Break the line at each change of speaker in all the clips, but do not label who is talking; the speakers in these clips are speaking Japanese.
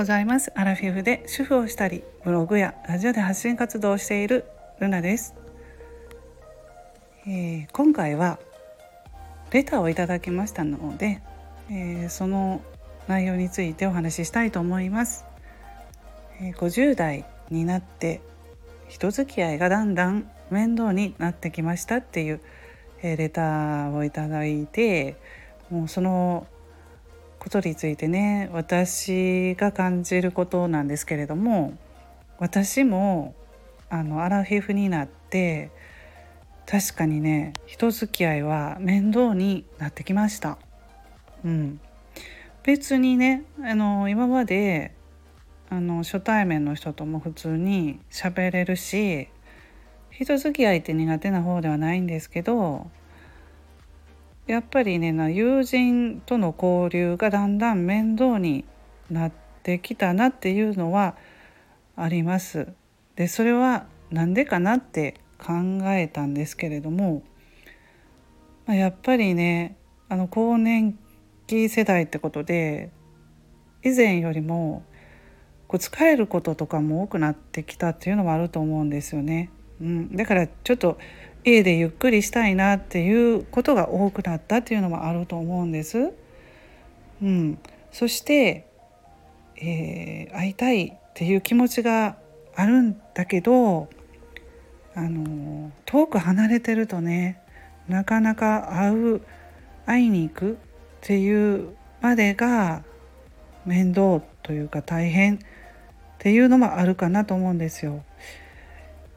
ございます。アラフィフで主婦をしたりブログやラジオで発信活動をしているルナです、えー、今回はレターをいただきましたので、えー、その内容についてお話ししたいと思います、えー、50代になって人付き合いがだんだん面倒になってきましたっていう、えレターをいただいてもうそのことについてね私が感じることなんですけれども私もあのアラフィフになって確かにね人付き合いは面倒になってきました。うん、別にねあの今まであの初対面の人とも普通に喋れるし人付き合いって苦手な方ではないんですけどやっぱりね友人との交流がだんだん面倒になってきたなっていうのはあります。でそれは何でかなって考えたんですけれども、まあ、やっぱりねあの更年期世代ってことで以前よりもこう疲れることとかも多くなってきたっていうのもあると思うんですよね。うん、だからちょっと家でゆっくりしたいなっていうことが多くなったっていうのもあると思うんです。うん、そして、えー、会いたいっていう気持ちがあるんだけどあの遠く離れてるとねなかなか会う会いに行くっていうまでが面倒というか大変っていうのもあるかなと思うんですよ。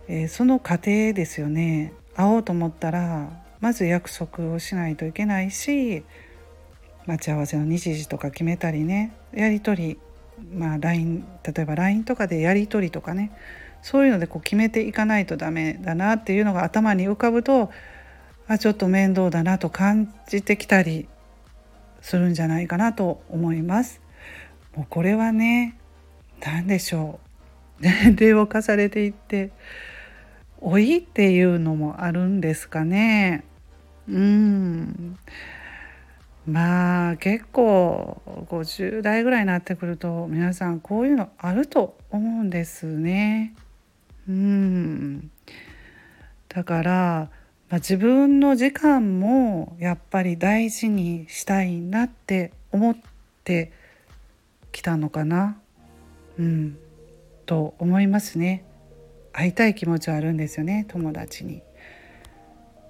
えー、その過程ですよね会おうと思ったらまず約束をしないといけないし待ち合わせの日時とか決めたりね。やり取りまあ LINE 例えば LINE とかでやり取りとかね。そういうのでこう決めていかないとダメだなっていうのが頭に浮かぶとあちょっと面倒だなと感じてきたりするんじゃないかなと思います。もうこれはね何でしょう。年齢を重ねていって老いっていうのもあるんですかね。うんまあ結構50代ぐらいになってくると皆さんこういうのあると思うんですね。うんだから、まあ、自分の時間もやっぱり大事にしたいなって思ってきたのかな。うんと思いますね。会いたい気持ちはあるんですよね友達に。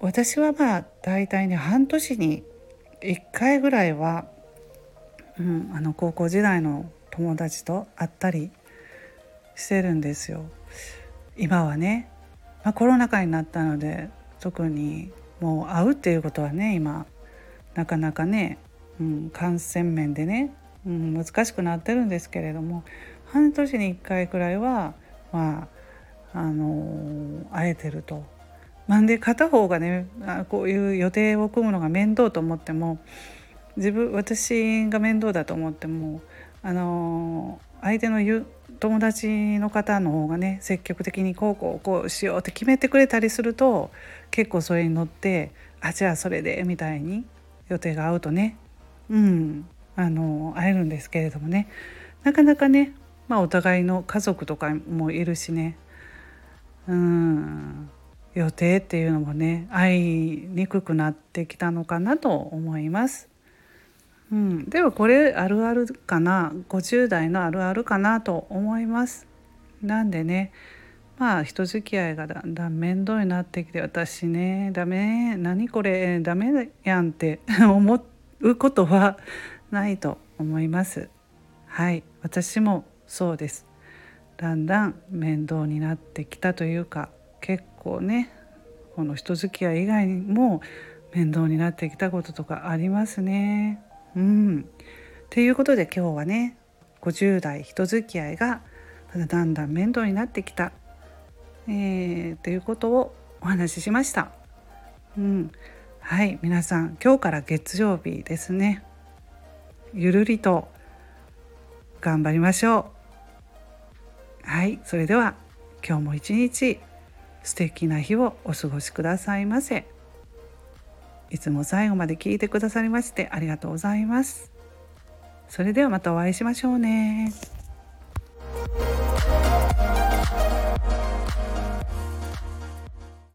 私はまあ大体ね半年に1回ぐらいは、うん、あの高校時代の友達と会ったりしてるんですよ。今はね、まあ、コロナ禍になったので特にもう会うっていうことはね今なかなかね、うん、感染面でね、うん、難しくなってるんですけれども半年に1回くらいはまああの会えてると。なんで片方がねこういう予定を組むのが面倒と思っても自分私が面倒だと思ってもあの相手の友達の方の方がね積極的にこうこうこうしようって決めてくれたりすると結構それに乗ってあじゃあそれでみたいに予定が合うとねうんあの会えるんですけれどもねなかなかねまあお互いの家族とかもいるしねうん予定っていうのもね会いにくくなってきたのかなと思います。うん、ではこれあるあるかな50代のあるあるかなと思います。なんでねまあ人付き合いがだんだん面倒になってきて私ねダメ何これダメやんって 思うことはないと思います。はい私もそうです。だんだん面倒になってきたというか結構ねこの人付き合い以外にも面倒になってきたこととかありますね。うん、ということで今日はね50代人付き合いがだんだん面倒になってきた、えー、ということをお話ししました。うん、はい皆さん今日から月曜日ですね。ゆるりと頑張りましょう。はいそれでは今日も一日素敵な日をお過ごしくださいませいつも最後まで聞いてくださりましてありがとうございますそれではまたお会いしましょうね。